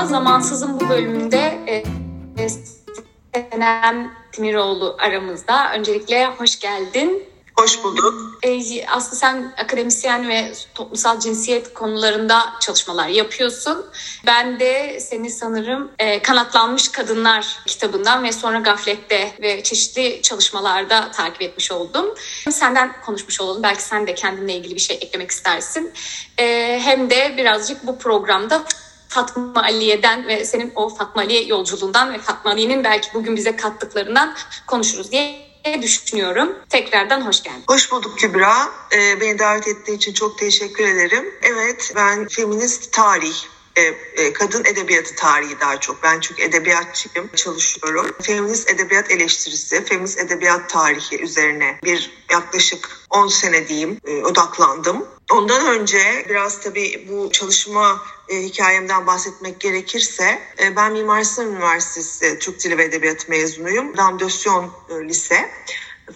merhaba. Zamansız'ın bu bölümünde e, e, Senem Timiroğlu aramızda. Öncelikle hoş geldin. Hoş bulduk. E, aslında sen akademisyen ve toplumsal cinsiyet konularında çalışmalar yapıyorsun. Ben de seni sanırım e, Kanatlanmış Kadınlar kitabından ve sonra Gaflet'te ve çeşitli çalışmalarda takip etmiş oldum. Senden konuşmuş olalım. Belki sen de kendinle ilgili bir şey eklemek istersin. E, hem de birazcık bu programda Fatma Aliye'den ve senin o Fatma Aliye yolculuğundan ve Fatma Aliye'nin belki bugün bize kattıklarından konuşuruz diye düşünüyorum. Tekrardan hoş geldin. Hoş bulduk Kübra. Ee, beni davet ettiği için çok teşekkür ederim. Evet ben feminist tarih e, e, kadın edebiyatı tarihi daha çok. Ben çünkü edebiyatçıyım, çalışıyorum. Feminist edebiyat eleştirisi, feminist edebiyat tarihi üzerine bir yaklaşık 10 sene diyeyim e, odaklandım. Ondan önce biraz tabii bu çalışma e, hikayemden bahsetmek gerekirse e, ben Mimar Sinan Üniversitesi Türk Dili ve Edebiyatı mezunuyum. Damdösyon e, Lise,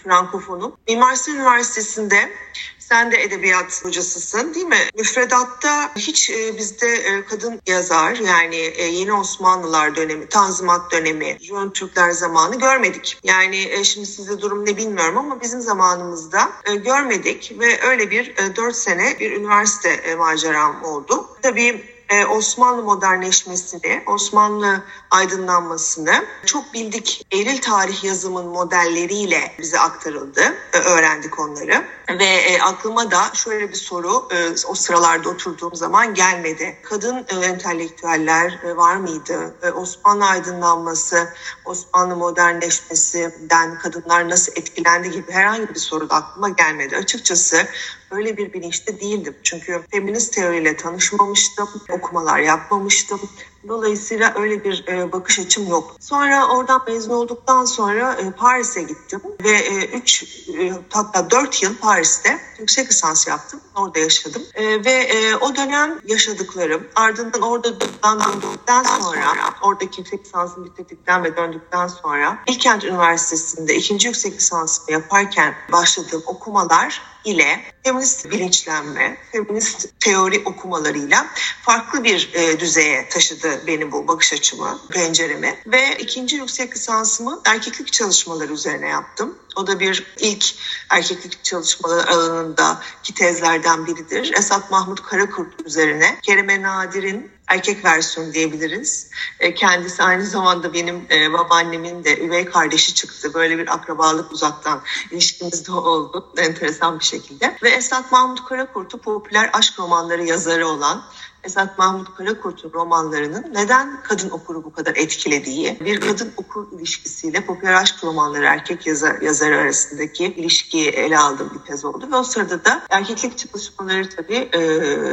Frankofonum. Mimar Sinan Üniversitesi'nde sen de edebiyat hocasısın değil mi? Müfredatta hiç e, bizde e, kadın yazar yani e, yeni Osmanlılar dönemi, Tanzimat dönemi, Jön Türkler zamanı görmedik. Yani şimdi sizde durum ne bilmiyorum ama bizim zamanımızda görmedik ve öyle bir e, 4 sene bir üniversite maceram oldu. Tabii e, Osmanlı modernleşmesini, Osmanlı aydınlanmasını çok bildik. Eril tarih yazımın modelleriyle bize aktarıldı. E, öğrendik onları. Ve e, aklıma da şöyle bir soru o sıralarda oturduğum zaman gelmedi. Kadın entelektüeller var mıydı? Osmanlı aydınlanması, Osmanlı modernleşmesinden kadınlar nasıl etkilendi gibi herhangi bir soru da aklıma gelmedi. Açıkçası öyle bir bilinçte değildim. Çünkü feminist teoriyle tanışmamıştım, okumalar yapmamıştım. Dolayısıyla öyle bir e, bakış açım yok. Sonra oradan mezun olduktan sonra e, Paris'e gittim ve 3 e, e, hatta 4 yıl Paris'te yüksek lisans yaptım. Orada yaşadım. E, ve e, o dönem yaşadıklarım ardından orada döndükten sonra oradaki yüksek lisansımı bitirdikten ve döndükten sonra Bilkent Üniversitesi'nde ikinci yüksek lisansımı yaparken başladığım okumalar ile feminist bilinçlenme, feminist teori okumalarıyla farklı bir e, düzeye taşıdı benim bu bakış açımı, penceremi. Ve ikinci yüksek lisansımı erkeklik çalışmaları üzerine yaptım. O da bir ilk erkeklik çalışmaları alanındaki tezlerden biridir. Esat Mahmut Karakurt üzerine Kerem Nadir'in erkek versiyonu diyebiliriz. E, kendisi aynı zamanda benim e, babaannemin de üvey kardeşi çıktı. Böyle bir akrabalık uzaktan ilişkimiz de oldu enteresan bir şekilde. Ve Esat Mahmut Karakurt'u popüler aşk romanları yazarı olan Esat Mahmut Karakurt'un romanlarının neden kadın okuru bu kadar etkilediği, bir kadın okur ilişkisiyle popüler aşk romanları erkek yazar, yazarı arasındaki ilişkiyi ele aldığım bir tez oldu. Ve o sırada da erkeklik çalışmaları tabii e,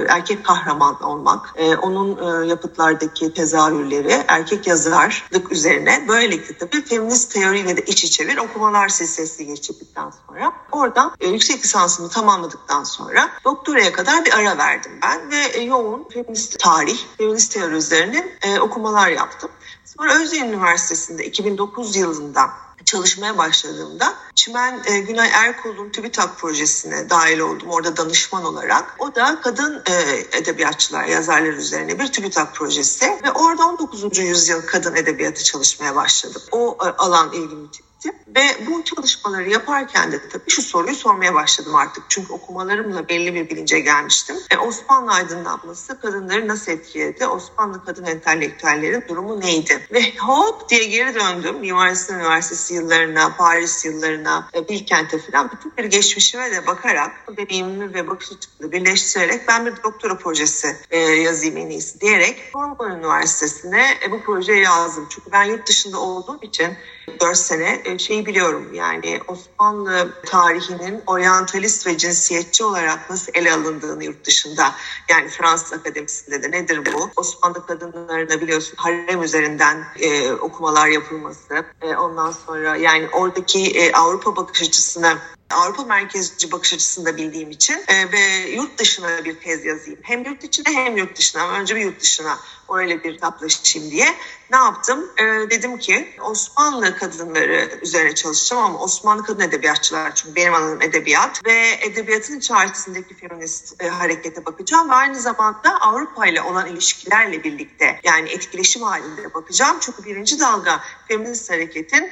erkek kahraman olmak, e, onun e, yapıtlardaki tezahürleri erkek yazarlık üzerine böylelikle tabii feminist teoriyle de iç içe bir okumalar silsilesi geçirdikten sonra oradan e, yüksek lisansımı tamamladıktan sonra doktoraya kadar bir ara verdim ben ve e, yoğun feminist tarih, feminist teori üzerine e, okumalar yaptım. Sonra Özyeğin Üniversitesi'nde 2009 yılında çalışmaya başladığımda Çimen e, Günay Erkol'un TÜBİTAK projesine dahil oldum orada danışman olarak. O da kadın e, edebiyatçılar, yazarlar üzerine bir TÜBİTAK projesi ve orada 19. yüzyıl kadın edebiyatı çalışmaya başladım. O e, alan ilgimi çekti ettim. Ve bu çalışmaları yaparken de tabii şu soruyu sormaya başladım artık. Çünkü okumalarımla belli bir bilince gelmiştim. E, Osmanlı aydınlanması kadınları nasıl etkiledi? Osmanlı kadın entelektüellerin durumu neydi? Ve hop diye geri döndüm. Mimar Sinan Üniversitesi yıllarına, Paris yıllarına, e, Bilkent'e falan bütün bir geçmişime de bakarak deneyimimi ve bakış açımı birleştirerek ben bir doktora projesi e, yazayım en iyisi diyerek Sorbonne Üniversitesi'ne e, bu projeyi yazdım. Çünkü ben yurt dışında olduğum için 4 sene e, şeyi biliyorum yani Osmanlı tarihinin oryantalist ve cinsiyetçi olarak nasıl ele alındığını yurt dışında yani Fransız Akademisi'nde de nedir bu? Osmanlı kadınlarına biliyorsun harem üzerinden e, okumalar yapılması e, ondan sonra yani oradaki e, Avrupa bakış açısına Avrupa merkezci bakış açısında bildiğim için e, ve yurt dışına bir tez yazayım. Hem yurt içine hem yurt dışına. Önce bir yurt dışına öyle bir kitaplaşayım diye. Ne yaptım? E, dedim ki Osmanlı kadınları üzerine çalışacağım ama Osmanlı kadın edebiyatçılar çünkü benim alanım edebiyat ve edebiyatın içerisindeki feminist e, harekete bakacağım ve aynı zamanda Avrupa ile olan ilişkilerle birlikte yani etkileşim halinde bakacağım. Çünkü birinci dalga feminist hareketin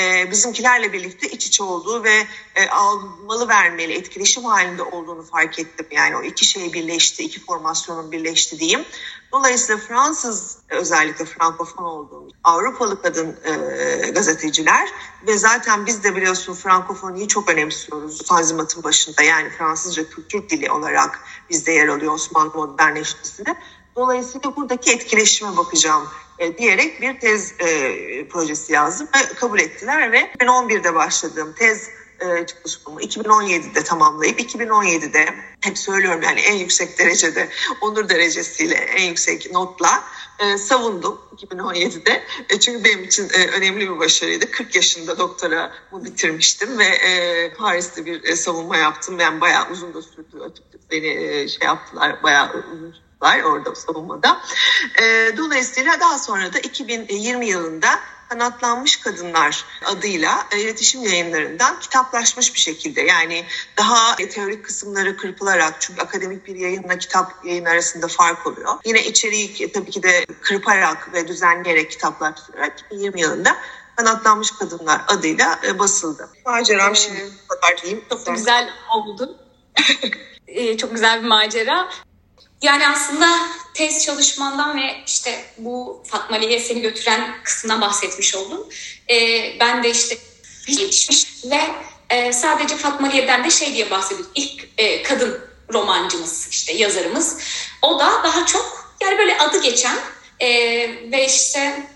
e, bizimkilerle birlikte iç içe olduğu ve e, almalı vermeli etkileşim halinde olduğunu fark ettim. Yani o iki şey birleşti, iki formasyonun birleşti diyeyim. Dolayısıyla Fransız özellikle Frankofon olduğum Avrupalı kadın e, gazeteciler ve zaten biz de biliyorsun Frankofoniyi çok önemsiyoruz Tanzimat'ın başında yani Fransızca kültür dili olarak bizde yer alıyor Osmanlı modernleşmesinde. Dolayısıyla buradaki etkileşime bakacağım e, diyerek bir tez e, projesi yazdım ve kabul ettiler ve 2011'de başladığım tez e, çalışmamı 2017'de tamamlayıp 2017'de hep söylüyorum yani en yüksek derecede onur derecesiyle en yüksek notla e, savundum 2017'de. E, çünkü benim için e, önemli bir başarıydı. 40 yaşında doktoramı bitirmiştim ve e, Paris'te bir e, savunma yaptım. Yani bayağı uzun da sürdü. Beni e, şey yaptılar bayağı uzun var orada savunmada. E, dolayısıyla daha sonra da 2020 yılında Kanatlanmış Kadınlar adıyla e, iletişim yayınlarından kitaplaşmış bir şekilde yani daha teorik kısımları kırpılarak çünkü akademik bir yayınla kitap yayın arasında fark oluyor. Yine içeriği tabii ki de kırparak ve düzenleyerek kitaplaştırarak 2020 yılında Kanatlanmış Kadınlar adıyla e, basıldı. Maceram ee, şimdi bu kadar diyeyim. Çok güzel oldu. çok güzel bir macera. Yani aslında tez çalışmandan ve işte bu Fatma Ali'ye seni götüren kısımdan bahsetmiş oldum. Ee, ben de işte yetişmiş ve e, sadece Fatma Aliye'den de şey diye bahsediyoruz. İlk e, kadın romancımız işte yazarımız. O da daha çok yani böyle adı geçen e, ve işte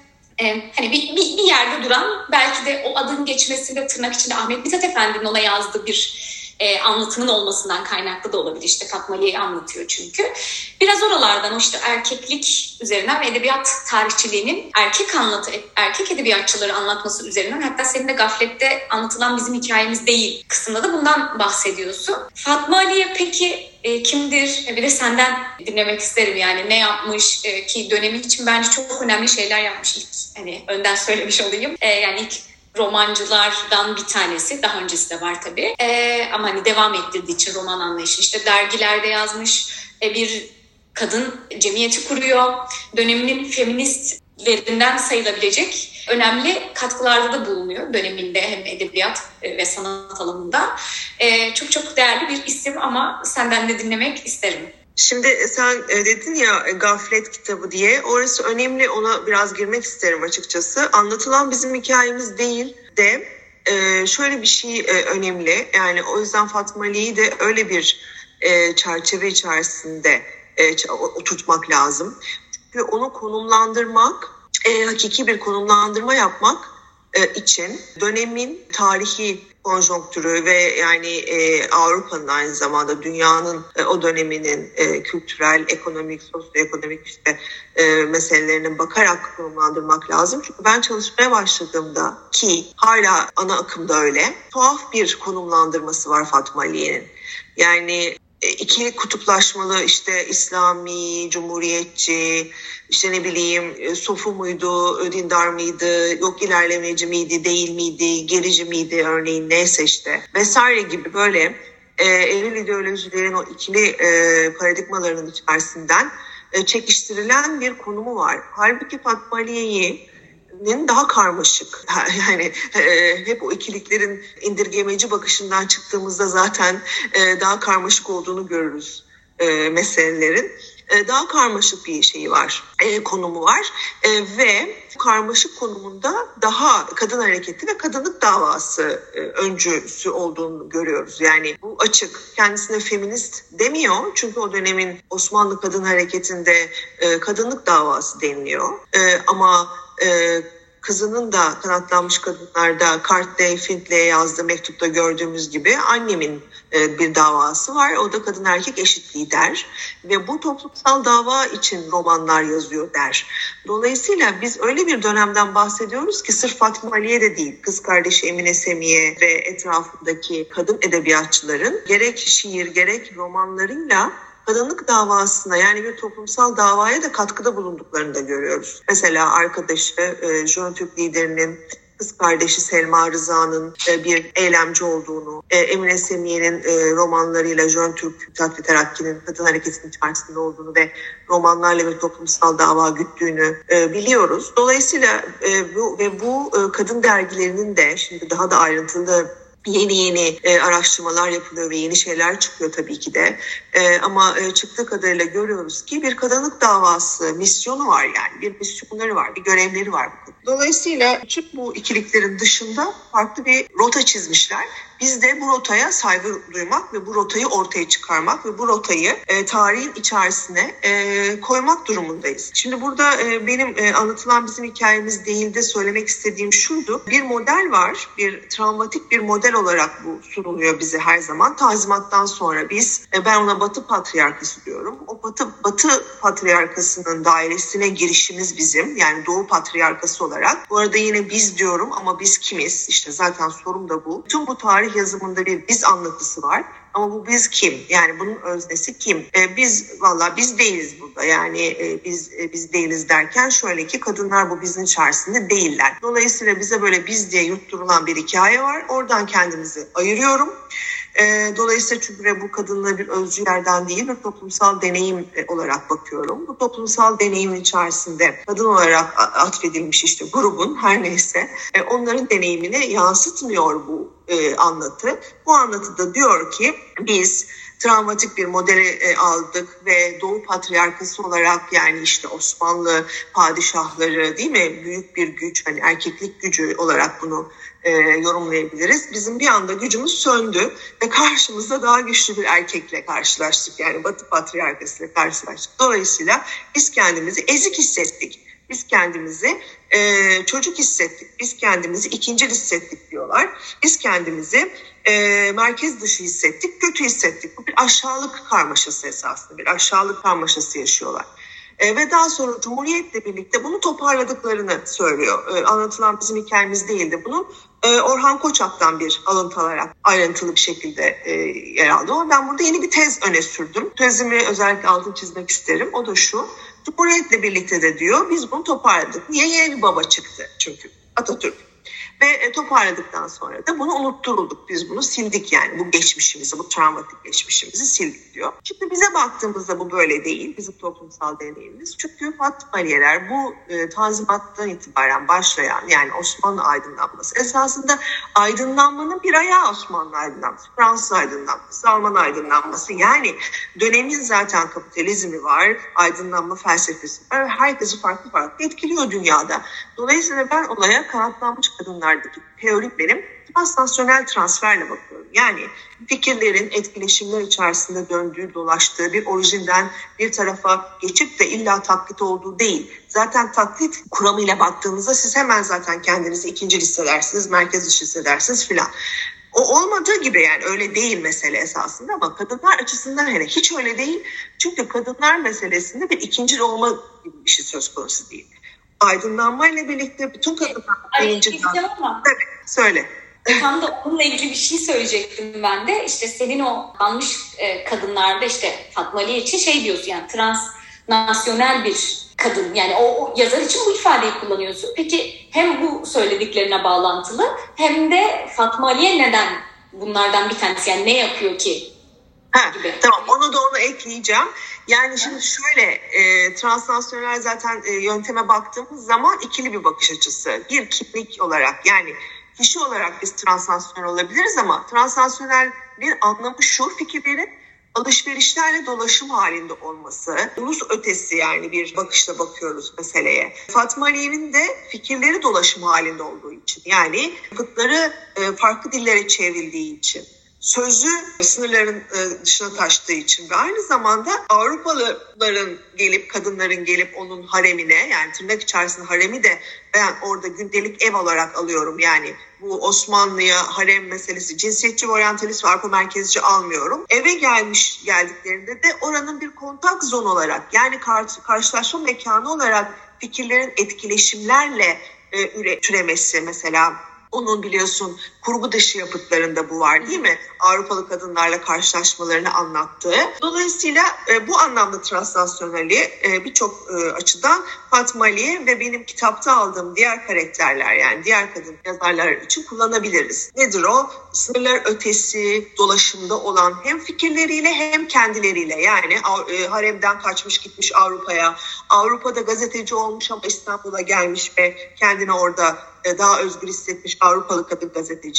e, hani bir, bir, bir yerde duran belki de o adın geçmesinde tırnak içinde Ahmet Mithat Efendi'nin ona yazdığı bir e, anlatımın olmasından kaynaklı da olabilir. İşte Fatmali'yi anlatıyor çünkü. Biraz oralardan o işte erkeklik üzerinden ve edebiyat tarihçiliğinin erkek anlatı, erkek edebiyatçıları anlatması üzerinden hatta senin de gaflette anlatılan bizim hikayemiz değil kısmında da bundan bahsediyorsun. Fatma Ali'ye peki e, kimdir? E, bir de senden dinlemek isterim yani ne yapmış e, ki dönemi için bence çok önemli şeyler yapmış ilk hani önden söylemiş olayım. E, yani ilk romancılardan bir tanesi. Daha öncesi de var tabii. E, ama hani devam ettirdiği için roman anlayışı. işte dergilerde yazmış e, bir kadın cemiyeti kuruyor. Döneminin feministlerinden sayılabilecek önemli katkılarda da bulunuyor döneminde hem edebiyat e, ve sanat alanında. E, çok çok değerli bir isim ama senden de dinlemek isterim. Şimdi sen e, dedin ya e, Gaflet kitabı diye. Orası önemli ona biraz girmek isterim açıkçası. Anlatılan bizim hikayemiz değil de e, şöyle bir şey önemli. Yani o yüzden Fatma Ali'yi de öyle bir çerçeve içerisinde oturtmak lazım. Çünkü onu konumlandırmak, hakiki bir konumlandırma yapmak için dönemin tarihi konjonktürü ve yani e, Avrupa'nın aynı zamanda dünyanın e, o döneminin e, kültürel, ekonomik, sosyoekonomik işte e, meselelerine bakarak konumlandırmak lazım. Çünkü ben çalışmaya başladığımda ki hala ana akımda öyle tuhaf bir konumlandırması var Fatma Ali'nin. Yani e, iki kutuplaşmalı işte İslami, Cumhuriyetçi, işte ne bileyim e, sofu muydu, dindar mıydı, yok ilerlemeci miydi, değil miydi, gerici miydi örneğin neyse işte vesaire gibi böyle e, eril ideolojilerin o ikili e, paradigmalarının içerisinden e, çekiştirilen bir konumu var. Halbuki Fatma Aliye'yi daha karmaşık. Yani e, hep o ikiliklerin indirgemeci bakışından çıktığımızda zaten e, daha karmaşık olduğunu görürüz e, meselelerin. E, daha karmaşık bir şeyi var, e, konumu var e, ve karmaşık konumunda daha kadın hareketi ve kadınlık davası e, öncüsü olduğunu görüyoruz. Yani bu açık. Kendisine feminist demiyor çünkü o dönemin Osmanlı kadın hareketinde kadınlık davası deniliyor. Ama kızının da kanatlanmış kadınlarda Cartley Findlay'e yazdığı mektupta gördüğümüz gibi annemin e, bir davası var. O da kadın erkek eşitliği der ve bu toplumsal dava için romanlar yazıyor der. Dolayısıyla biz öyle bir dönemden bahsediyoruz ki sırf Fatma Ali'ye de değil, kız kardeşi Emine Semiye ve etrafındaki kadın edebiyatçıların gerek şiir gerek romanlarıyla kadınlık davasına yani bir toplumsal davaya da katkıda bulunduklarını da görüyoruz. Mesela arkadaşı e, Jön Türk liderinin kız kardeşi Selma Rıza'nın e, bir eylemci olduğunu, e, Emine Semiye'nin e, romanlarıyla Jön Türk Mücadele Terakki'nin kadın hareketinin içerisinde olduğunu ve romanlarla bir toplumsal dava güttüğünü biliyoruz. Dolayısıyla bu ve bu kadın dergilerinin de şimdi daha da ayrıntılı yeni yeni e, araştırmalar yapılıyor ve yeni şeyler çıkıyor tabii ki de. E, ama e, çıktığı kadarıyla görüyoruz ki bir kadınlık davası misyonu var yani bir misyonları var, bir görevleri var. Dolayısıyla küçük bu ikiliklerin dışında farklı bir rota çizmişler biz de bu rotaya saygı duymak ve bu rotayı ortaya çıkarmak ve bu rotayı e, tarihin içerisine e, koymak durumundayız. Şimdi burada e, benim e, anlatılan bizim hikayemiz değil de söylemek istediğim şuydu. Bir model var, bir travmatik bir model olarak bu sunuluyor bize her zaman. Tazimattan sonra biz, e, ben ona Batı Patriarkası diyorum. O Batı, Batı Patriarkası'nın dairesine girişimiz bizim. Yani Doğu Patriarkası olarak. Bu arada yine biz diyorum ama biz kimiz? İşte zaten sorum da bu. Tüm bu tarih tarih yazımında bir biz anlatısı var. Ama bu biz kim? Yani bunun öznesi kim? E, biz valla biz değiliz burada. Yani e, biz e, biz değiliz derken şöyle ki kadınlar bu bizin içerisinde değiller. Dolayısıyla bize böyle biz diye yutturulan bir hikaye var. Oradan kendimizi ayırıyorum. E, dolayısıyla çünkü bu kadınla bir özcü yerden değil bir toplumsal deneyim e, olarak bakıyorum. Bu toplumsal deneyimin içerisinde kadın olarak atfedilmiş işte grubun her neyse e, onların deneyimini yansıtmıyor bu e, anlatı. Bu anlatıda diyor ki biz travmatik bir modeli e, aldık ve Doğu Patriarkası olarak yani işte Osmanlı padişahları değil mi büyük bir güç hani erkeklik gücü olarak bunu e, yorumlayabiliriz. Bizim bir anda gücümüz söndü ve karşımızda daha güçlü bir erkekle karşılaştık. Yani Batı Patriarkası ile karşılaştık. Dolayısıyla biz kendimizi ezik hissettik. Biz kendimizi e, çocuk hissettik, biz kendimizi ikinci hissettik diyorlar. Biz kendimizi e, merkez dışı hissettik, kötü hissettik. Bu bir aşağılık karmaşası esasında, bir aşağılık karmaşası yaşıyorlar. E, ve daha sonra Cumhuriyet'le birlikte bunu toparladıklarını söylüyor. E, anlatılan bizim hikayemiz değildi. Bunun Orhan Koçak'tan bir alıntı alarak ayrıntılı bir şekilde e, yer aldı. Ben burada yeni bir tez öne sürdüm. Tezimi özellikle altını çizmek isterim. O da şu. Cumhuriyet'le birlikte de diyor biz bunu toparladık. Niye? Yeni bir baba çıktı çünkü Atatürk. Ve e, toparladıktan sonra da bunu unutturulduk. Biz bunu sildik yani bu geçmişimizi, bu travmatik geçmişimizi sildik diyor. Şimdi bize baktığımızda bu böyle değil. Bizim toplumsal deneyimimiz. Çünkü Fatih Aliyeler bu e, tanzimattan itibaren başlayan yani Osmanlı aydınlanması esasında aydınlanmanın bir ayağı Osmanlı aydınlanması, Fransız aydınlanması, Alman aydınlanması. Yani dönemin zaten kapitalizmi var, aydınlanma felsefesi var. Herkesi farklı farklı etkiliyor dünyada. Dolayısıyla ben olaya kanatlanmış kadınlar alanlardaki teorik benim transnasyonel transferle bakıyorum. Yani fikirlerin etkileşimler içerisinde döndüğü, dolaştığı bir orijinden bir tarafa geçip de illa taklit olduğu değil. Zaten taklit kuramıyla baktığınızda siz hemen zaten kendinizi ikinci hissedersiniz, merkez dışı hissedersiniz filan. O olmadığı gibi yani öyle değil mesele esasında ama kadınlar açısından hele hiç öyle değil. Çünkü kadınlar meselesinde bir ikinci olma gibi bir şey söz konusu değil aydınlanmayla birlikte bütün kadınlar bilinci ama. Tabii, söyle. Tam da onunla ilgili bir şey söyleyecektim ben de. İşte senin o almış e, kadınlarda işte Fatma Ali için şey diyorsun yani transnasyonel bir kadın. Yani o, o yazar için bu ifadeyi kullanıyorsun. Peki hem bu söylediklerine bağlantılı hem de Fatma Ali'ye neden bunlardan bir tanesi yani ne yapıyor ki? Ha, tamam onu da onu ekleyeceğim. Yani şimdi şöyle e, transnasyonel zaten e, yönteme baktığımız zaman ikili bir bakış açısı. Bir kimlik olarak yani kişi olarak biz transnasyonel olabiliriz ama transnasyonel bir anlamı şu fikirlerin alışverişlerle dolaşım halinde olması, ulus ötesi yani bir bakışla bakıyoruz meseleye. Fatma Aliyev'in de fikirleri dolaşım halinde olduğu için yani kıtları e, farklı dillere çevrildiği için sözü sınırların e, dışına taştığı için ve aynı zamanda Avrupalıların gelip kadınların gelip onun haremine yani tırnak içerisinde haremi de ben orada gündelik ev olarak alıyorum yani bu Osmanlı'ya harem meselesi cinsiyetçi ve oryantalist ve Avrupa merkezci almıyorum. Eve gelmiş geldiklerinde de oranın bir kontak zon olarak yani karşı, karşılaşma mekanı olarak fikirlerin etkileşimlerle e, türemesi mesela onun biliyorsun kurgu dışı yapıtlarında bu var değil mi? Avrupalı kadınlarla karşılaşmalarını anlattığı. Dolayısıyla e, bu anlamda translasyonali e, birçok e, açıdan Fatma Ali ve benim kitapta aldığım diğer karakterler yani diğer kadın yazarlar için kullanabiliriz. Nedir o? Sınırlar ötesi dolaşımda olan hem fikirleriyle hem kendileriyle yani e, haremden kaçmış gitmiş Avrupa'ya, Avrupa'da gazeteci olmuş ama İstanbul'a gelmiş ve kendini orada e, daha özgür hissetmiş Avrupalı kadın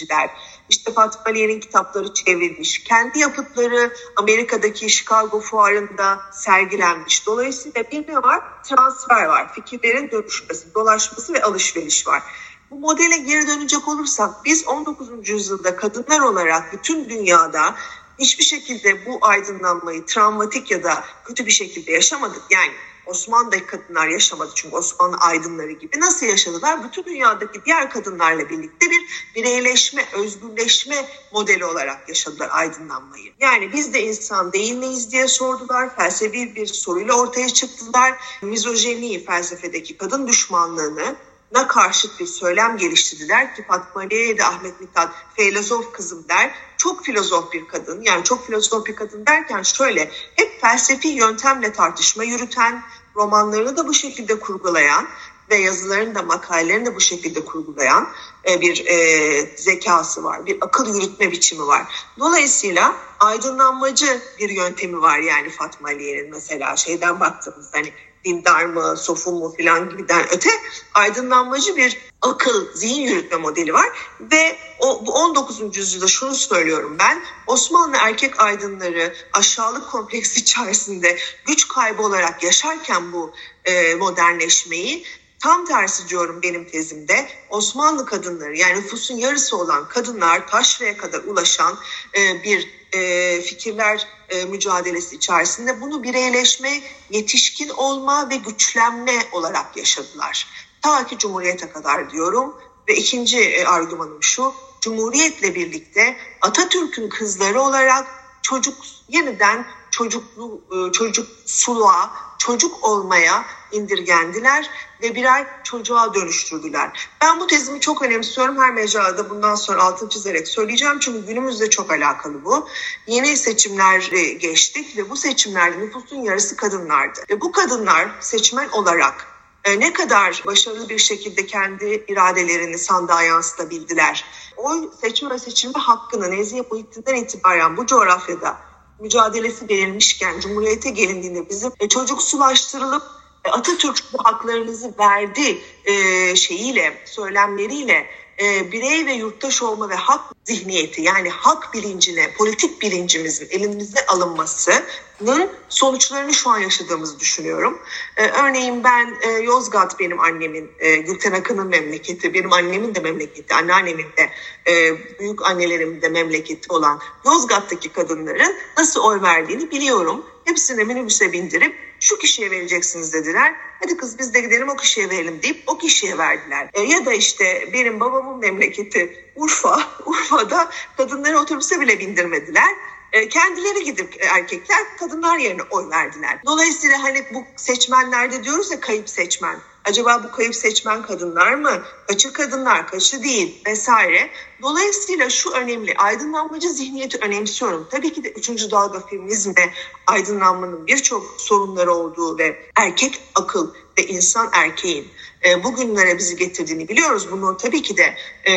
gazeteciler. İşte Fatma Aliye'nin kitapları çevrilmiş. Kendi yapıtları Amerika'daki Chicago fuarında sergilenmiş. Dolayısıyla bir ne var? Transfer var. Fikirlerin dönüşmesi, dolaşması ve alışveriş var. Bu modele geri dönecek olursak biz 19. yüzyılda kadınlar olarak bütün dünyada hiçbir şekilde bu aydınlanmayı travmatik ya da kötü bir şekilde yaşamadık. Yani Osmanlı'daki kadınlar yaşamadı çünkü Osmanlı aydınları gibi. Nasıl yaşadılar? Bütün dünyadaki diğer kadınlarla birlikte bir bireyleşme, özgürleşme modeli olarak yaşadılar aydınlanmayı. Yani biz de insan değil miyiz diye sordular. Felsefi bir soruyla ortaya çıktılar. Mizojeni felsefedeki kadın düşmanlığını na karşıt bir söylem geliştirdiler ki Fatma Aliye de Ahmet Mithat filozof kızım der. Çok filozof bir kadın yani çok filozof bir kadın derken şöyle hep felsefi yöntemle tartışma yürüten, romanlarını da bu şekilde kurgulayan ve yazılarını da makalelerini de bu şekilde kurgulayan e, bir e, zekası var, bir akıl yürütme biçimi var. Dolayısıyla aydınlanmacı bir yöntemi var yani Fatma Aliye'nin mesela şeyden baktığımızda hani dindar mı, sofu mu filan gibiden öte aydınlanmacı bir akıl, zihin yürütme modeli var. Ve o, bu 19. yüzyılda şunu söylüyorum ben, Osmanlı erkek aydınları aşağılık kompleksi içerisinde güç kaybı olarak yaşarken bu e, modernleşmeyi Tam tersi diyorum benim tezimde Osmanlı kadınları yani nüfusun yarısı olan kadınlar taşraya kadar ulaşan e, bir e, fikirler e, mücadelesi içerisinde bunu bireyleşme, yetişkin olma ve güçlenme olarak yaşadılar. Ta ki Cumhuriyet'e kadar diyorum ve ikinci e, argümanım şu, Cumhuriyet'le birlikte Atatürk'ün kızları olarak çocuk yeniden çocuklu e, çocuk suluğa, çocuk olmaya indirgendiler ve birer çocuğa dönüştürdüler. Ben bu tezimi çok önemsiyorum. Her mecrada bundan sonra altını çizerek söyleyeceğim. Çünkü günümüzde çok alakalı bu. Yeni seçimler geçtik ve bu seçimlerde nüfusun yarısı kadınlardı. Ve bu kadınlar seçmen olarak e, ne kadar başarılı bir şekilde kendi iradelerini sandığa yansıtabildiler. Oy seçme ve seçilme hakkını Nezihe Muhittin'den itibaren bu coğrafyada mücadelesi verilmişken Cumhuriyete gelindiğinde bizim e, çocuksulaştırılıp e, Atatürk haklarınızı verdi e, şeyiyle, söylemleriyle e, birey ve yurttaş olma ve hak zihniyeti yani hak bilincine, politik bilincimizin elimizde alınmasının sonuçlarını şu an yaşadığımızı düşünüyorum. E, örneğin ben e, Yozgat benim annemin, e, Gülten Akın'ın memleketi, benim annemin de memleketi, anneannemin de, e, büyük annelerimin de memleketi olan Yozgat'taki kadınların nasıl oy verdiğini biliyorum. Hepsini minibüse bindirip şu kişiye vereceksiniz dediler. Hadi kız biz de gidelim o kişiye verelim deyip o kişiye verdiler. E, ya da işte benim babamın memleketi Urfa. Urfa'da kadınları otobüse bile bindirmediler. E, kendileri gidip erkekler kadınlar yerine oy verdiler. Dolayısıyla hani bu seçmenlerde diyoruz ya kayıp seçmen. Acaba bu kayıp seçmen kadınlar mı? Kaçı kadınlar, kaçı değil vesaire. Dolayısıyla şu önemli, aydınlanmacı zihniyeti önemsiyorum. Tabii ki de üçüncü dalga feminizmde aydınlanmanın birçok sorunları olduğu ve erkek akıl ve insan erkeğin e, bugünlere bizi getirdiğini biliyoruz. Bunun tabii ki de e,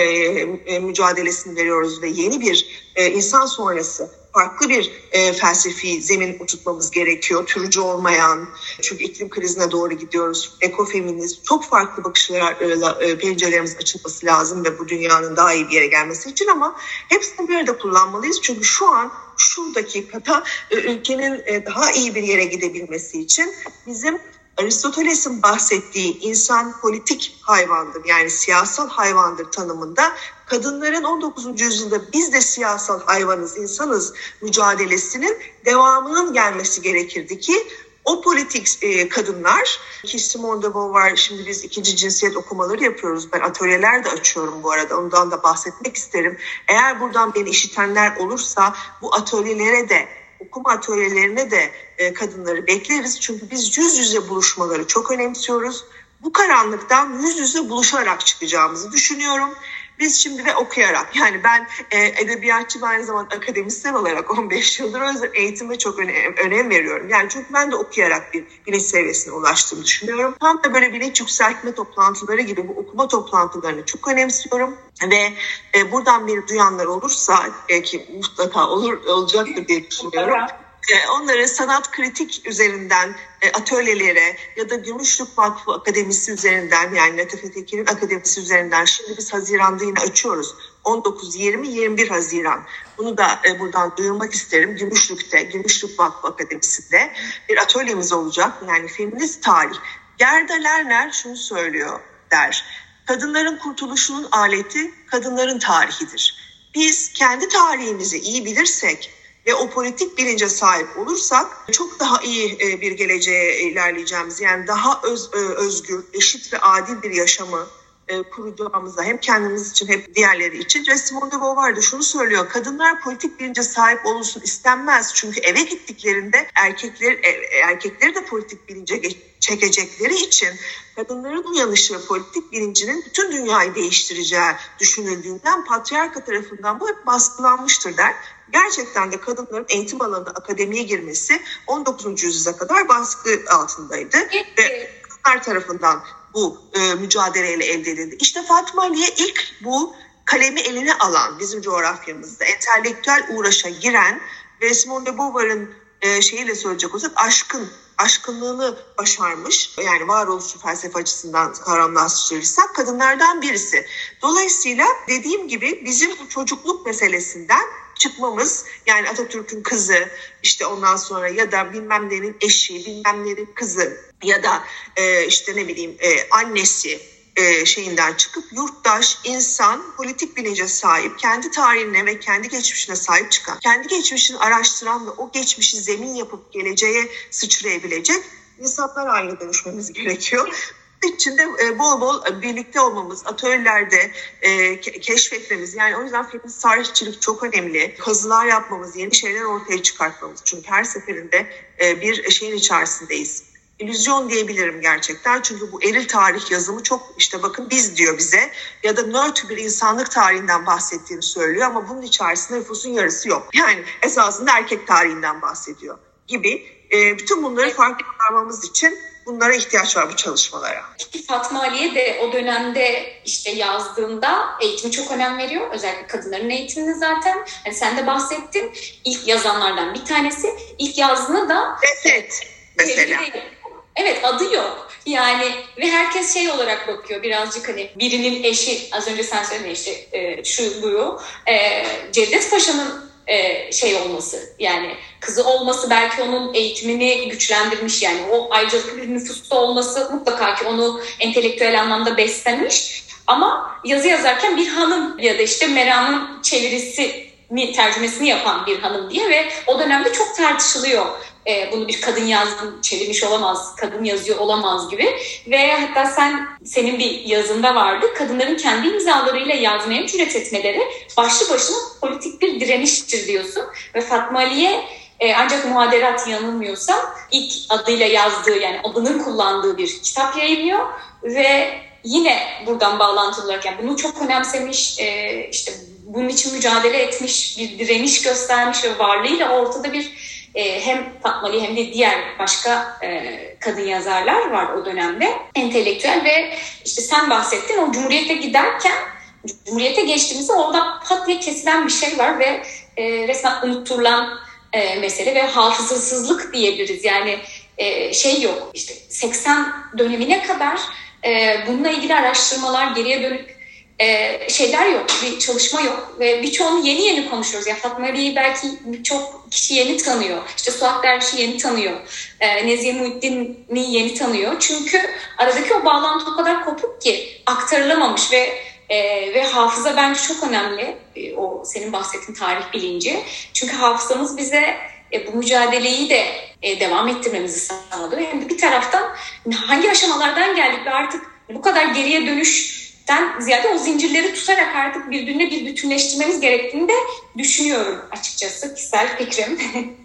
e, mücadelesini veriyoruz ve yeni bir insan sonrası farklı bir e, felsefi zemin oturtmamız gerekiyor. Türücü olmayan, çünkü iklim krizine doğru gidiyoruz. Ekofeminist, çok farklı bakışlarla e, pencerelerimiz açılması lazım ve bu dünyanın daha iyi bir yere gelmesi için ama hepsini bir arada kullanmalıyız. Çünkü şu an şu dakikada e, ülkenin e, daha iyi bir yere gidebilmesi için bizim Aristoteles'in bahsettiği insan politik hayvandır yani siyasal hayvandır tanımında kadınların 19. yüzyılda biz de siyasal hayvanız, insanız mücadelesinin devamının gelmesi gerekirdi ki o politik e, kadınlar ki Simone de Beauvoir şimdi biz ikinci cinsiyet okumaları yapıyoruz. Ben atölyeler de açıyorum bu arada. Ondan da bahsetmek isterim. Eğer buradan beni işitenler olursa bu atölyelere de okuma atölyelerine de e, kadınları bekleriz. Çünkü biz yüz yüze buluşmaları çok önemsiyoruz. Bu karanlıktan yüz yüze buluşarak çıkacağımızı düşünüyorum. Biz şimdi de okuyarak yani ben e, edebiyatçı aynı zamanda akademisyen olarak 15 yıldır o yüzden eğitime çok önem, önem veriyorum. Yani çünkü ben de okuyarak bir bilinç seviyesine ulaştığımı düşünüyorum. Tam da böyle bilinç yükseltme toplantıları gibi bu okuma toplantılarını çok önemsiyorum. Ve e, buradan bir duyanlar olursa e, ki mutlaka olur olacaktır diye düşünüyorum. E, onları sanat kritik üzerinden e, atölyelere ya da Gümüşlük Vakfı Akademisi üzerinden yani Latife Tekin'in akademisi üzerinden şimdi biz Haziran'da yine açıyoruz. 19, 20, 21 Haziran. Bunu da e, buradan duyurmak isterim. Gümüşlük'te, Gümüşlük Vakfı Akademisi'nde bir atölyemiz olacak. Yani feminist tarih. Gerda Lerner şunu söylüyor der. Kadınların kurtuluşunun aleti kadınların tarihidir. Biz kendi tarihimizi iyi bilirsek ve o politik bilince sahip olursak çok daha iyi e, bir geleceğe ilerleyeceğimiz yani daha öz, e, özgür, eşit ve adil bir yaşamı e, kuracağımıza hem kendimiz için hem diğerleri için. Ve Simone de Beauvoir şunu söylüyor. Kadınlar politik bilince sahip olursun istenmez. Çünkü eve gittiklerinde erkekler erkekleri de politik bilince çekecekleri için kadınların uyanışı ve politik bilincinin bütün dünyayı değiştireceği düşünüldüğünden patriarka tarafından bu hep baskılanmıştır der gerçekten de kadınların eğitim alanında akademiye girmesi 19. yüzyıla kadar baskı altındaydı. Ve kadınlar tarafından bu e, mücadeleyle elde edildi. İşte Fatma Ali'ye ilk bu kalemi eline alan bizim coğrafyamızda entelektüel uğraşa giren ve Simone de Beauvoir'ın e, şeyiyle söyleyecek olsak aşkın aşkınlığını başarmış. Yani varoluşçu felsefe açısından kavramlaştırırsak kadınlardan birisi. Dolayısıyla dediğim gibi bizim bu çocukluk meselesinden çıkmamız yani Atatürk'ün kızı işte ondan sonra ya da bilmem nenin eşi bilmem nenin kızı ya da e, işte ne bileyim e, annesi e, şeyinden çıkıp yurttaş, insan, politik bilince sahip, kendi tarihine ve kendi geçmişine sahip çıkan, kendi geçmişini araştıran ve o geçmişi zemin yapıp geleceğe sıçrayabilecek insanlar haline dönüşmemiz gerekiyor içinde e, bol bol birlikte olmamız, atölyelerde e, keşfetmemiz yani o yüzden feminist tarihçilik çok önemli. Kazılar yapmamız, yeni şeyler ortaya çıkartmamız. Çünkü her seferinde bir şeyin içerisindeyiz. İllüzyon diyebilirim gerçekten. Çünkü bu eril tarih yazımı çok işte bakın biz diyor bize ya da nötr bir insanlık tarihinden bahsettiğini söylüyor ama bunun içerisinde nüfusun yarısı yok. Yani esasında erkek tarihinden bahsediyor gibi. Bütün bunları fark etmemiz için bunlara ihtiyaç var bu çalışmalara. Fatma Ali'ye de o dönemde işte yazdığında eğitimi çok önem veriyor. Özellikle kadınların eğitimini zaten. Yani sen de bahsettin. İlk yazanlardan bir tanesi. İlk yazdığını da... Evet, mesela. Evet adı yok. Yani ve herkes şey olarak bakıyor birazcık hani birinin eşi az önce sen söyledin işte e, şu bu e, Cevdet Paşa'nın e, şey olması. Yani kızı olması belki onun eğitimini güçlendirmiş. Yani o ayrıcalıklı bir nüfusta olması mutlaka ki onu entelektüel anlamda beslemiş. Ama yazı yazarken bir hanım ya da işte Mera'nın çevirisi tercümesini yapan bir hanım diye ve o dönemde çok tartışılıyor e, bunu bir kadın yazdım çevirmiş olamaz, kadın yazıyor olamaz gibi. Ve hatta sen senin bir yazında vardı. Kadınların kendi imzalarıyla yazmaya cüret etmeleri başlı başına politik bir direniştir diyorsun. Ve Fatma Ali'ye e, ancak muhaderat yanılmıyorsam ilk adıyla yazdığı yani adının kullandığı bir kitap yayınlıyor ve yine buradan bağlantılı olarak yani bunu çok önemsemiş e, işte bunun için mücadele etmiş bir direniş göstermiş ve varlığıyla ortada bir e, hem Fatmali hem de diğer başka e, kadın yazarlar var o dönemde entelektüel ve işte sen bahsettin o Cumhuriyet'e giderken Cumhuriyet'e geçtiğimizde orada pat diye kesilen bir şey var ve e, resmen unutturulan e, mesele ve hafızasızlık diyebiliriz. Yani e, şey yok işte 80 dönemine kadar e, bununla ilgili araştırmalar geriye dönük e, şeyler yok, bir çalışma yok ve birçoğunu yeni yeni konuşuyoruz. Ya Fatma Ali'yi belki birçok kişi yeni tanıyor. İşte Suat Derviş'i yeni tanıyor. E, Nezihe Muhittin'i yeni tanıyor. Çünkü aradaki o bağlantı o kadar kopuk ki aktarılamamış ve e, ve hafıza bence çok önemli. E, o senin bahsettiğin tarih bilinci. Çünkü hafızamız bize e, bu mücadeleyi de e, devam ettirmemizi sağlıyor. Hem de bir taraftan hangi aşamalardan geldik ve artık bu kadar geriye dönüşten ziyade o zincirleri tutarak artık birbirine bir bütünleştirmemiz gerektiğini de düşünüyorum açıkçası kişisel fikrim.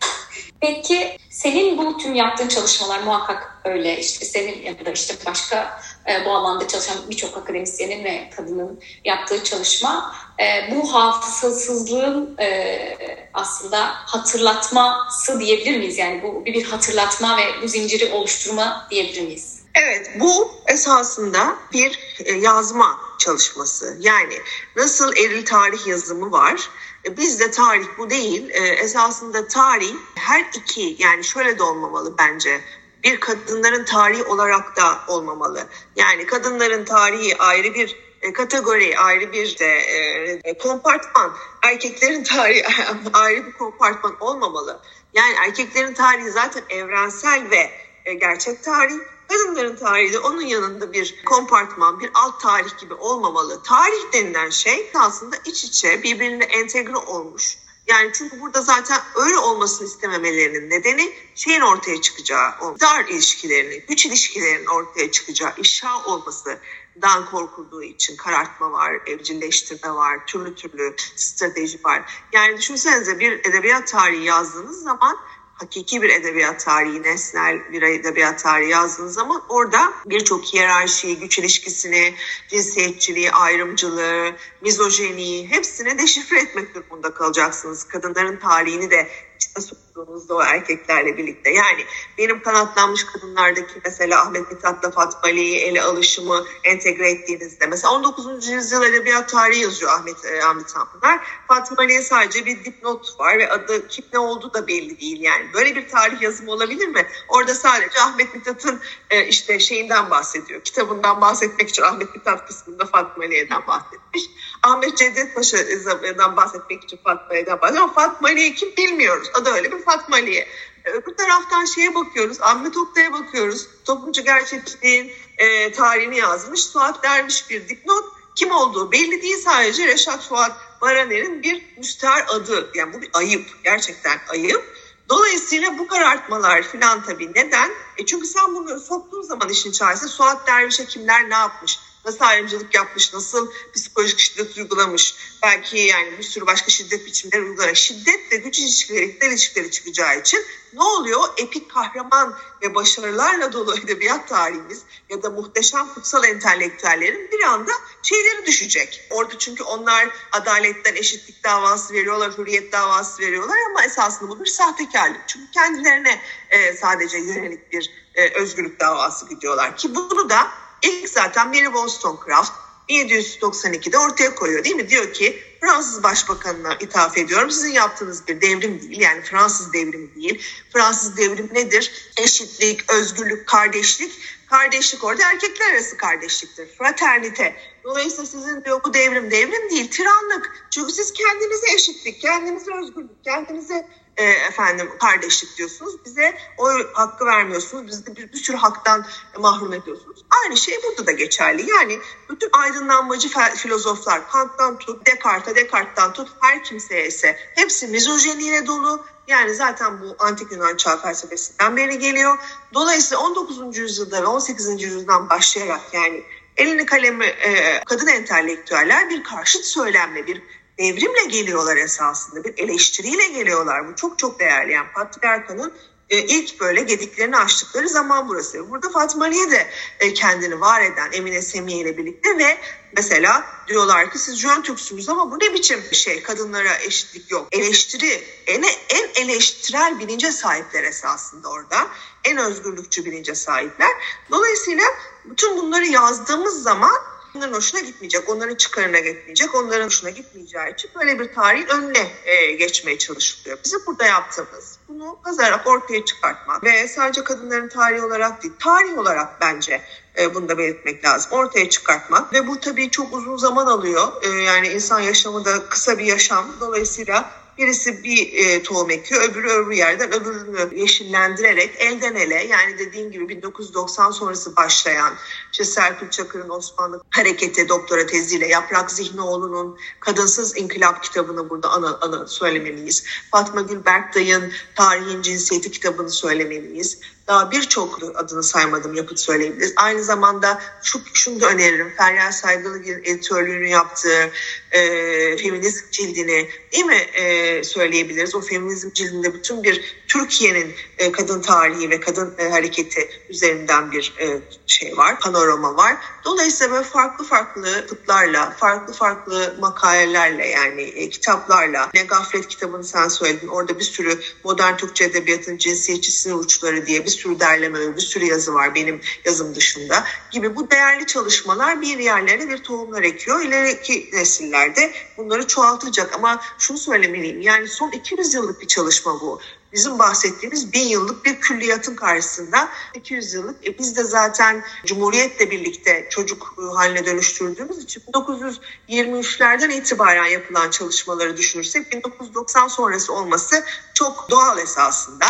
Peki senin bu tüm yaptığın çalışmalar muhakkak öyle işte senin ya da işte başka e, bu alanda çalışan birçok akademisyenin ve kadının yaptığı çalışma e, bu hafızasızlığın e, aslında hatırlatması diyebilir miyiz? Yani bu bir hatırlatma ve bu zinciri oluşturma diyebilir miyiz? Evet, bu esasında bir e, yazma çalışması. Yani nasıl eril tarih yazımı var, e, bizde tarih bu değil. E, esasında tarih her iki, yani şöyle de olmamalı bence bir kadınların tarihi olarak da olmamalı. Yani kadınların tarihi ayrı bir kategori, ayrı bir de kompartman. Erkeklerin tarihi ayrı bir kompartman olmamalı. Yani erkeklerin tarihi zaten evrensel ve gerçek tarih. Kadınların tarihi onun yanında bir kompartman, bir alt tarih gibi olmamalı. Tarih denilen şey aslında iç içe birbirine entegre olmuş. Yani çünkü burada zaten öyle olmasını istememelerinin nedeni şeyin ortaya çıkacağı, o dar ilişkilerinin, güç ilişkilerinin ortaya çıkacağı ifşa olması dan korkulduğu için karartma var, evcilleştirme var, türlü türlü strateji var. Yani düşünsenize bir edebiyat tarihi yazdığınız zaman hakiki bir edebiyat tarihi, nesnel bir edebiyat tarihi yazdığınız zaman orada birçok hiyerarşi, güç ilişkisini, cinsiyetçiliği, ayrımcılığı, mizojeniyi hepsini deşifre etmek durumunda kalacaksınız. Kadınların tarihini de içine soktuğunuzda o erkeklerle birlikte. Yani benim kanatlanmış kadınlardaki mesela Ahmet Mithat'la Fatma Ali'yi ele alışımı entegre ettiğinizde mesela 19. yüzyıl edebiyat tarihi yazıyor Ahmet e, Ahmet Tanpınar. Fatma Ali'ye sadece bir dipnot var ve adı kim ne olduğu da belli değil yani. Böyle bir tarih yazımı olabilir mi? Orada sadece Ahmet Mithat'ın e, işte şeyinden bahsediyor. Kitabından bahsetmek için Ahmet Mithat kısmında Fatma Ali'den bahsetmiş. Ahmet Cevdet Paşa'dan bahsetmek için Fatma Ali'den bahsediyor. Ama Fatma Ali'yi kim bilmiyoruz. Adı öyle bir Fatma Ali'ye. Öbür taraftan şeye bakıyoruz, Ahmet Oktay'a bakıyoruz. Toplumcu gerçekçiliğin e, tarihini yazmış. Suat Derviş bir dipnot. Kim olduğu belli değil sadece Reşat Fuat Baraner'in bir müstahar adı. Yani bu bir ayıp, gerçekten ayıp. Dolayısıyla bu karartmalar filan tabii neden? E çünkü sen bunları soktuğun zaman işin içerisinde Suat Derviş'e kimler ne yapmış? Nasıl ayrımcılık yapmış, nasıl psikolojik şiddet uygulamış, belki yani bir sürü başka şiddet biçimleri uygulamış. Şiddet ve güç ilişkileri, iktidar ilişkileri çıkacağı için ne oluyor? Epik kahraman ve başarılarla dolu edebiyat tarihimiz ya da muhteşem kutsal entelektüellerin bir anda şeyleri düşecek. Orada çünkü onlar adaletten eşitlik davası veriyorlar, hürriyet davası veriyorlar ama esasında bu bir sahtekarlık. Çünkü kendilerine e, sadece yönelik bir e, özgürlük davası gidiyorlar ki bunu da İlk zaten Mary Wollstonecraft 1792'de ortaya koyuyor değil mi? Diyor ki Fransız Başbakanına ithaf ediyorum. Sizin yaptığınız bir devrim değil. Yani Fransız devrimi değil. Fransız devrimi nedir? Eşitlik, özgürlük, kardeşlik. Kardeşlik orada erkekler arası kardeşliktir. Fraternite. Dolayısıyla sizin diyor bu devrim devrim değil, tiranlık. Çünkü siz kendinize eşitlik, kendinize özgürlük, kendinize e, efendim kardeşlik diyorsunuz. Bize o hakkı vermiyorsunuz. Bizi bir, bir sürü haktan mahrum ediyorsunuz. Aynı şey burada da geçerli. Yani bütün aydınlanmacı filozoflar Kant'tan tut, Descartes'e, Descartes'tan tut her kimseye ise hepsi mizojeniyle dolu. Yani zaten bu antik Yunan çağ felsefesinden beri geliyor. Dolayısıyla 19. yüzyılda ve 18. yüzyıldan başlayarak yani elini kalemi e, kadın entelektüeller bir karşıt söylemle, bir devrimle geliyorlar esasında. Bir eleştiriyle geliyorlar. Bu çok çok değerli. Yani patriarkanın e, ilk böyle gediklerini açtıkları zaman burası. Burada Fatma Aliye de e, kendini var eden Emine Semiye ile birlikte ve mesela diyorlar ki siz Jön Türksünüz ama bu ne biçim şey kadınlara eşitlik yok. Eleştiri en, en eleştirel bilince sahipler esasında orada. En özgürlükçü bilince sahipler. Dolayısıyla bütün bunları yazdığımız zaman onların hoşuna gitmeyecek, onların çıkarına gitmeyecek, onların hoşuna gitmeyeceği için böyle bir tarihin önüne e, geçmeye çalışılıyor. Bizim burada yaptığımız bunu kazarak ortaya çıkartmak ve sadece kadınların tarihi olarak değil, tarih olarak bence e, bunu da belirtmek lazım. Ortaya çıkartmak ve bu tabii çok uzun zaman alıyor. E, yani insan yaşamı da kısa bir yaşam. Dolayısıyla Birisi bir e, tohum ekiyor, öbürü öbür yerden öbürünü yeşillendirerek elden ele yani dediğim gibi 1990 sonrası başlayan işte Serpil Çakır'ın Osmanlı Hareketi doktora teziyle Yaprak Zihnioğlu'nun Kadınsız İnkılap kitabını burada ana, ana söylemeliyiz. Fatma Gül Berktay'ın Tarihin Cinsiyeti kitabını söylemeliyiz. Daha birçok adını saymadım yapıt söyleyebiliriz. Aynı zamanda şu, şunu da öneririm. Feryal Saygılıgil'in editörlüğünü yaptığı e, feminizm cildini değil mi e, söyleyebiliriz. O feminizm cildinde bütün bir Türkiye'nin e, kadın tarihi ve kadın e, hareketi üzerinden bir e, şey var, panorama var. Dolayısıyla böyle farklı farklı tıplarla, farklı farklı makalelerle yani kitaplarla, ne Gaflet kitabını sen söyledin, orada bir sürü modern Türkçe edebiyatın cinsiyetçi sinir uçları diye bir sürü derleme, bir sürü yazı var benim yazım dışında gibi bu değerli çalışmalar bir yerlere bir tohumlar ekiyor. İleriki nesillerde bunları çoğaltacak ama şunu söylemeliyim yani son 200 yıllık bir çalışma bu bizim bahsettiğimiz bin yıllık bir külliyatın karşısında 200 yıllık. E biz de zaten Cumhuriyet'le birlikte çocuk haline dönüştürdüğümüz için 1923'lerden itibaren yapılan çalışmaları düşünürsek 1990 sonrası olması çok doğal esasında.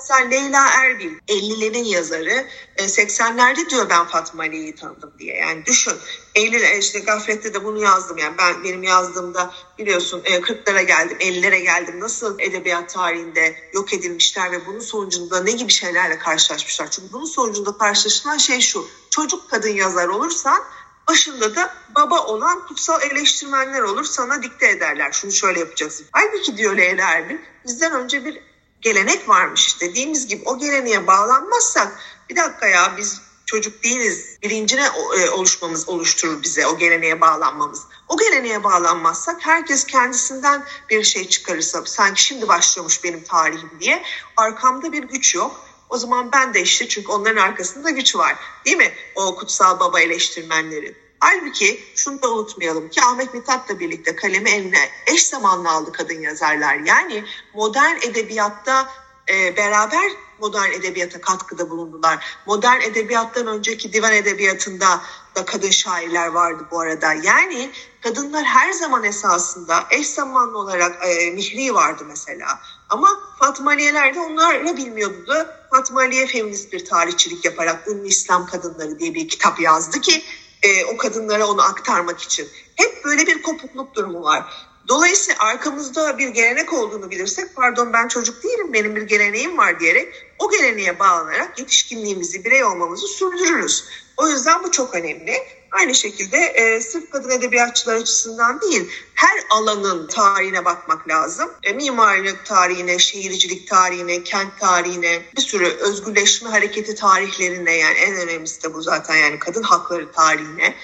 Mesela Leyla Erbil 50'lerin yazarı 80'lerde e, diyor ben Fatma Ali'yi tanıdım diye. Yani düşün Eylül e, işte gaflette de bunu yazdım yani ben benim yazdığımda biliyorsun 40'lara e, geldim 50'lere geldim nasıl edebiyat tarihinde yok edilmişler ve bunun sonucunda ne gibi şeylerle karşılaşmışlar. Çünkü bunun sonucunda karşılaşılan şey şu çocuk kadın yazar olursan başında da baba olan kutsal eleştirmenler olur sana dikte ederler. Şunu şöyle yapacaksın. Halbuki diyor Leyla Erbil bizden önce bir gelenek varmış dediğimiz gibi o geleneğe bağlanmazsak bir dakika ya biz çocuk değiliz bilincine e, oluşmamız oluşturur bize o geleneğe bağlanmamız. O geleneğe bağlanmazsak herkes kendisinden bir şey çıkarırsa sanki şimdi başlıyormuş benim tarihim diye arkamda bir güç yok. O zaman ben de işte çünkü onların arkasında güç var değil mi? O kutsal baba eleştirmenlerin. Halbuki şunu da unutmayalım ki Ahmet Mithat'la birlikte kalemi eline eş zamanlı aldı kadın yazarlar. Yani modern edebiyatta e, beraber modern edebiyata katkıda bulundular. Modern edebiyattan önceki divan edebiyatında da kadın şairler vardı bu arada. Yani kadınlar her zaman esasında eş zamanlı olarak e, Mihri vardı mesela. Ama Fatma Aliyeler de onlarla bilmiyordu da Fatma Aliye feminist bir tarihçilik yaparak Ünlü İslam Kadınları diye bir kitap yazdı ki e, o kadınlara onu aktarmak için. Hep böyle bir kopukluk durumu var. Dolayısıyla arkamızda bir gelenek olduğunu bilirsek pardon ben çocuk değilim benim bir geleneğim var diyerek o geleneğe bağlanarak yetişkinliğimizi birey olmamızı sürdürürüz. O yüzden bu çok önemli. Aynı şekilde e, sırf kadın edebiyatçılar açısından değil, her alanın tarihine bakmak lazım. E, mimarlık tarihine, şehircilik tarihine, kent tarihine, bir sürü özgürleşme hareketi tarihlerine yani en önemlisi de bu zaten yani kadın hakları tarihine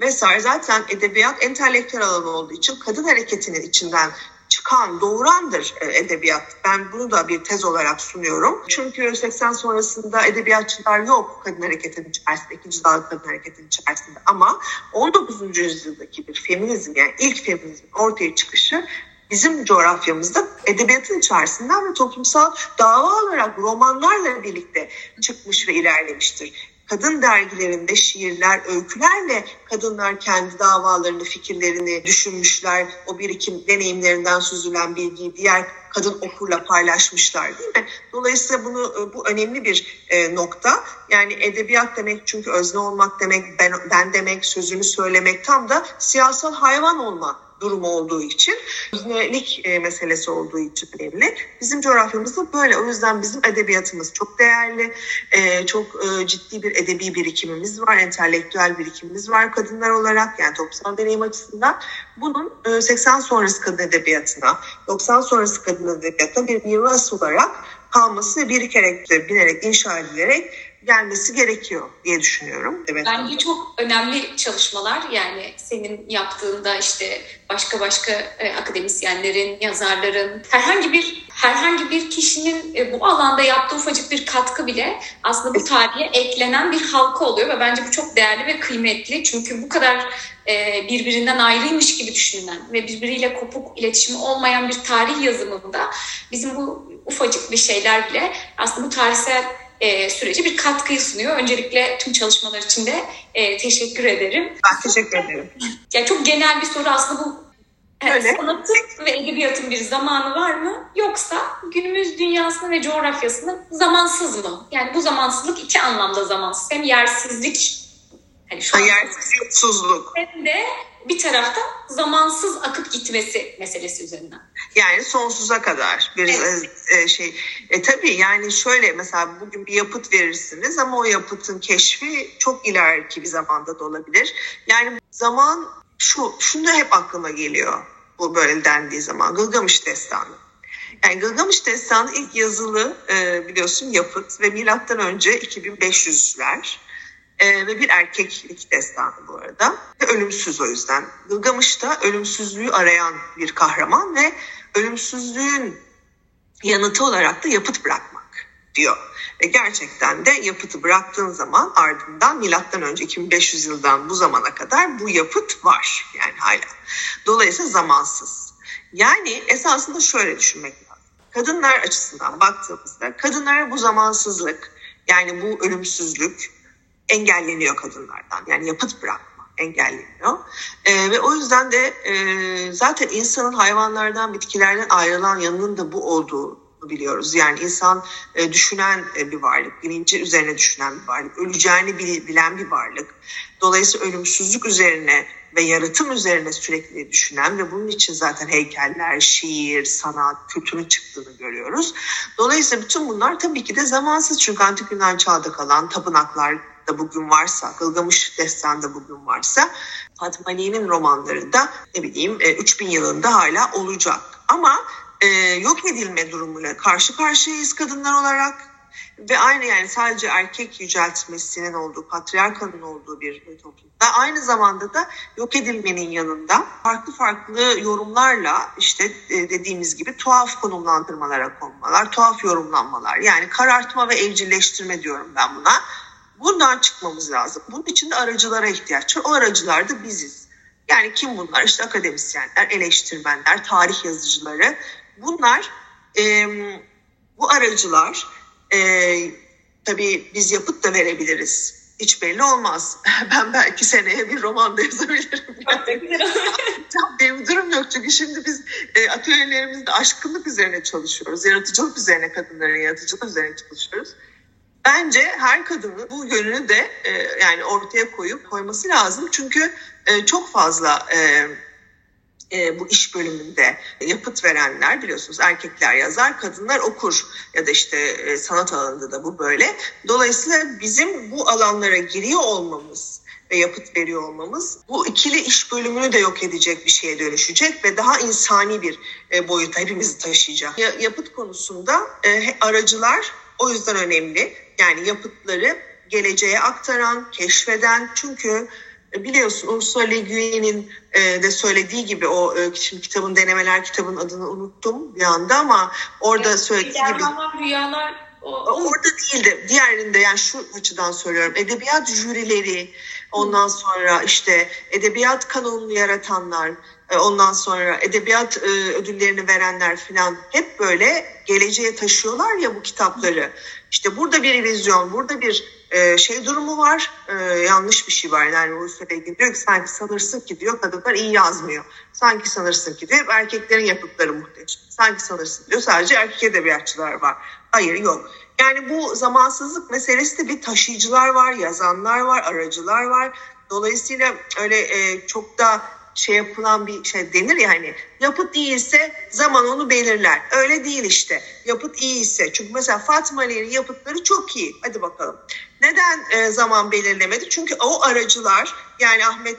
vesaire. Zaten edebiyat entelektüel alanı olduğu için kadın hareketinin içinden çıkan, doğurandır e, edebiyat. Ben bunu da bir tez olarak sunuyorum. Çünkü 80 sonrasında edebiyatçılar yok kadın hareketinin içerisinde, ikinci dalga kadın hareketinin içerisinde. Ama 19. yüzyıldaki bir feminizm yani ilk feminizmin ortaya çıkışı bizim coğrafyamızda edebiyatın içerisinden ve toplumsal dava olarak romanlarla birlikte çıkmış ve ilerlemiştir kadın dergilerinde şiirler, öykülerle kadınlar kendi davalarını, fikirlerini düşünmüşler. O birikim deneyimlerinden süzülen bilgiyi diğer kadın okurla paylaşmışlar değil mi? Dolayısıyla bunu e, bu önemli bir e, nokta. Yani edebiyat demek çünkü özne olmak demek, ben, ben demek, sözünü söylemek tam da siyasal hayvan olma durumu olduğu için, öznelik e, meselesi olduğu için önemli. Bizim coğrafyamızda böyle. O yüzden bizim edebiyatımız çok değerli, e, çok e, ciddi bir edebi birikimimiz var, entelektüel birikimimiz var kadınlar olarak yani toplumsal deneyim açısından. Bunun 80 sonrası kadın edebiyatına, 90 sonrası kadın edebiyatına bir miras olarak kalması birikerek, binerek, inşa edilerek gelmesi gerekiyor diye düşünüyorum. Evet. Bence çok önemli çalışmalar yani senin yaptığında işte başka başka e, akademisyenlerin, yazarların herhangi bir herhangi bir kişinin e, bu alanda yaptığı ufacık bir katkı bile aslında bu tarihe eklenen bir halka oluyor ve bence bu çok değerli ve kıymetli. Çünkü bu kadar e, birbirinden ayrıymış gibi düşünülen ve birbiriyle kopuk iletişimi olmayan bir tarih yazımında bizim bu ufacık bir şeyler bile aslında bu tarihsel e, sürece bir katkıyı sunuyor. Öncelikle tüm çalışmalar için de e, teşekkür ederim. Ben teşekkür ederim. Yani çok genel bir soru aslında bu Öyle. Sanatın ve edebiyatın bir zamanı var mı? Yoksa günümüz dünyasının ve coğrafyasının zamansız mı? Yani bu zamansızlık iki anlamda zamansız. Hem yersizlik hani şu yersizlik, hem de bir tarafta zamansız akıp gitmesi meselesi üzerinden. Yani sonsuza kadar bir evet. E, e, şey. E tabii yani şöyle mesela bugün bir yapıt verirsiniz ama o yapıtın keşfi çok ileriki bir zamanda da olabilir. Yani zaman şu, şunu da hep aklıma geliyor bu böyle dendiği zaman. Gılgamış Destanı. Yani Gılgamış Destanı ilk yazılı e, biliyorsun yapıt ve milattan önce 2500'ler. Ee, ve bir erkeklik destanı bu arada. Ölümsüz o yüzden. Gılgamış da ölümsüzlüğü arayan bir kahraman ve ölümsüzlüğün yanıtı olarak da yapıt bırakmak diyor. Ve gerçekten de yapıtı bıraktığın zaman ardından milattan önce 2500 yıldan bu zamana kadar bu yapıt var yani hala. Dolayısıyla zamansız. Yani esasında şöyle düşünmek lazım. Kadınlar açısından baktığımızda kadınlara bu zamansızlık yani bu ölümsüzlük engelleniyor kadınlardan. Yani yapıt bırakma engelleniyor. E, ve o yüzden de e, zaten insanın hayvanlardan, bitkilerden ayrılan yanının da bu olduğu biliyoruz. Yani insan e, düşünen e, bir varlık, bilinci üzerine düşünen bir varlık, öleceğini bilen bir varlık. Dolayısıyla ölümsüzlük üzerine ve yaratım üzerine sürekli düşünen ve bunun için zaten heykeller, şiir, sanat, kültürün çıktığını görüyoruz. Dolayısıyla bütün bunlar tabii ki de zamansız çünkü antik Yunan çağda kalan tapınaklar, da bugün varsa, Gılgamış Destan'da bugün varsa Fatma Ali'nin romanlarında ne bileyim 3000 e, yılında hala olacak. Ama e, yok edilme durumuyla karşı karşıyayız kadınlar olarak. Ve aynı yani sadece erkek yüceltmesinin olduğu, patriarkanın olduğu bir toplumda aynı zamanda da yok edilmenin yanında farklı farklı yorumlarla işte e, dediğimiz gibi tuhaf konumlandırmalara konmalar, tuhaf yorumlanmalar. Yani karartma ve evcilleştirme diyorum ben buna Bundan çıkmamız lazım. Bunun için de aracılara ihtiyaç var. O aracılar da biziz. Yani kim bunlar? İşte akademisyenler, eleştirmenler, tarih yazıcıları. Bunlar e, bu aracılar e, tabii biz yapıt da verebiliriz. Hiç belli olmaz. Ben belki seneye bir roman da yazabilirim. Benim durum yok çünkü şimdi biz e, atölyelerimizde aşkınlık üzerine çalışıyoruz. Yaratıcılık üzerine, kadınların yaratıcılık üzerine çalışıyoruz. Bence her kadının bu yönünü de e, yani ortaya koyup koyması lazım. Çünkü e, çok fazla e, bu iş bölümünde yapıt verenler biliyorsunuz erkekler yazar, kadınlar okur ya da işte sanat alanında da bu böyle. Dolayısıyla bizim bu alanlara giriyor olmamız ve yapıt veriyor olmamız bu ikili iş bölümünü de yok edecek bir şeye dönüşecek ve daha insani bir boyuta hepimizi taşıyacak. Ya, yapıt konusunda e, aracılar o yüzden önemli. Yani yapıtları geleceğe aktaran, keşfeden çünkü e, biliyorsun Ursula Le Guin'in e, de söylediği gibi o e, şimdi kitabın denemeler kitabın adını unuttum bir anda ama orada evet, söylediği gibi rüyalar o, orada değildi. Diğerinde yani şu açıdan söylüyorum. Edebiyat jürileri ondan sonra işte edebiyat kanonunu yaratanlar ondan sonra edebiyat e, ödüllerini verenler falan hep böyle geleceğe taşıyorlar ya bu kitapları. İşte burada bir illüzyon, burada bir e, şey durumu var, yanlış bir şey var. Yani Rusya'da ilgili diyor ki sanki sanırsın ki diyor kadınlar iyi yazmıyor. Sanki sanırsın ki diyor erkeklerin yapıtları muhteşem. Sanki sanırsın diyor sadece erkek edebiyatçılar var. Hayır yok. Yani bu zamansızlık meselesi de bir taşıyıcılar var, yazanlar var, aracılar var. Dolayısıyla öyle e, çok da şey yapılan bir şey denir ya hani yapıt iyiyse zaman onu belirler. Öyle değil işte. Yapıt iyiyse. Çünkü mesela Fatma Ali'nin yapıtları çok iyi. Hadi bakalım. Neden e, zaman belirlemedi? Çünkü o aracılar yani Ahmet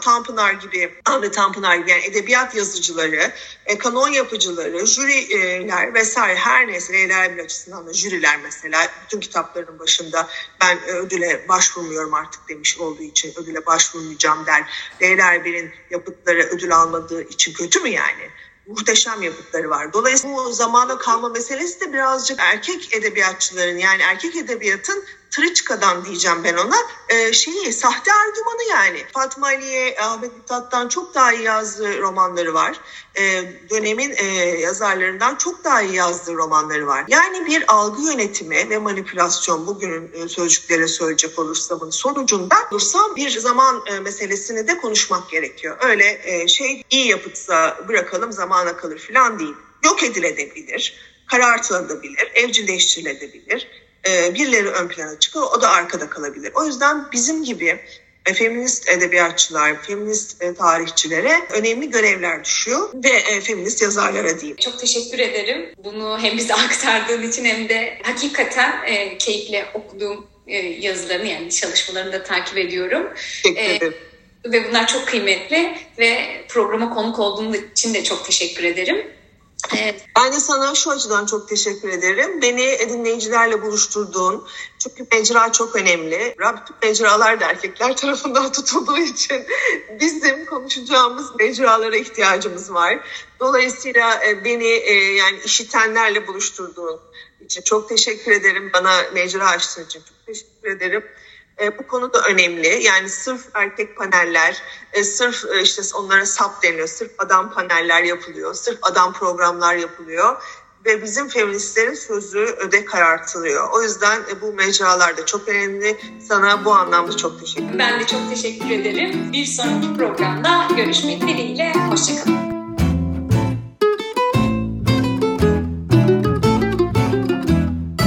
Tanpınar gibi, Ahmet Tanpınar gibi yani edebiyat yazıcıları, e, kanon yapıcıları, jüriler vesaire her neyse Leyla bir açısından da jüriler mesela bütün kitapların başında ben ödüle başvurmuyorum artık demiş olduğu için ödüle başvurmayacağım der. Leyla Erbil'in yapıtları ödül almadığı için kötü mü yani? muhteşem yapıtları var. Dolayısıyla bu zamana kalma meselesi de birazcık erkek edebiyatçıların yani erkek edebiyatın Tırıçka'dan diyeceğim ben ona. E, şeyi sahte argümanı yani. Fatma Ali'ye Ahmet Mithat'tan çok daha iyi yazdığı romanları var. E, dönemin e, yazarlarından çok daha iyi yazdığı romanları var. Yani bir algı yönetimi ve manipülasyon bugünün e, sözcüklere söyleyecek olursam sonucunda olursam bir zaman e, meselesini de konuşmak gerekiyor. Öyle e, şey iyi yapıtsa bırakalım zamana kalır falan değil. Yok edilebilir, karartılabilir, evcilleştirilebilir e, birileri ön plana çıkıyor, o da arkada kalabilir. O yüzden bizim gibi e, feminist edebiyatçılar, feminist e, tarihçilere önemli görevler düşüyor ve e, feminist yazarlara diyeyim. Çok teşekkür ederim. Bunu hem bize aktardığın için hem de hakikaten e, keyifle okuduğum e, yazılarını yani çalışmalarını da takip ediyorum. Teşekkür e, ederim. Ve bunlar çok kıymetli ve programa konuk olduğun için de çok teşekkür ederim. Evet. Ben de sana şu açıdan çok teşekkür ederim. Beni dinleyicilerle buluşturduğun, çünkü mecra çok önemli. Bütün mecralar da erkekler tarafından tutulduğu için bizim konuşacağımız mecralara ihtiyacımız var. Dolayısıyla e, beni e, yani işitenlerle buluşturduğun için çok teşekkür ederim. Bana mecra açtığın için çok teşekkür ederim. E, bu konu da önemli. Yani sırf erkek paneller, e, sırf e, işte onlara sap deniyor, sırf adam paneller yapılıyor, sırf adam programlar yapılıyor ve bizim feministlerin sözü öde karartılıyor. O yüzden e, bu mecralar da çok önemli. Sana bu anlamda çok teşekkür ederim. Ben de çok teşekkür ederim. Bir sonraki programda görüşmek dileğiyle. Hoşçakalın.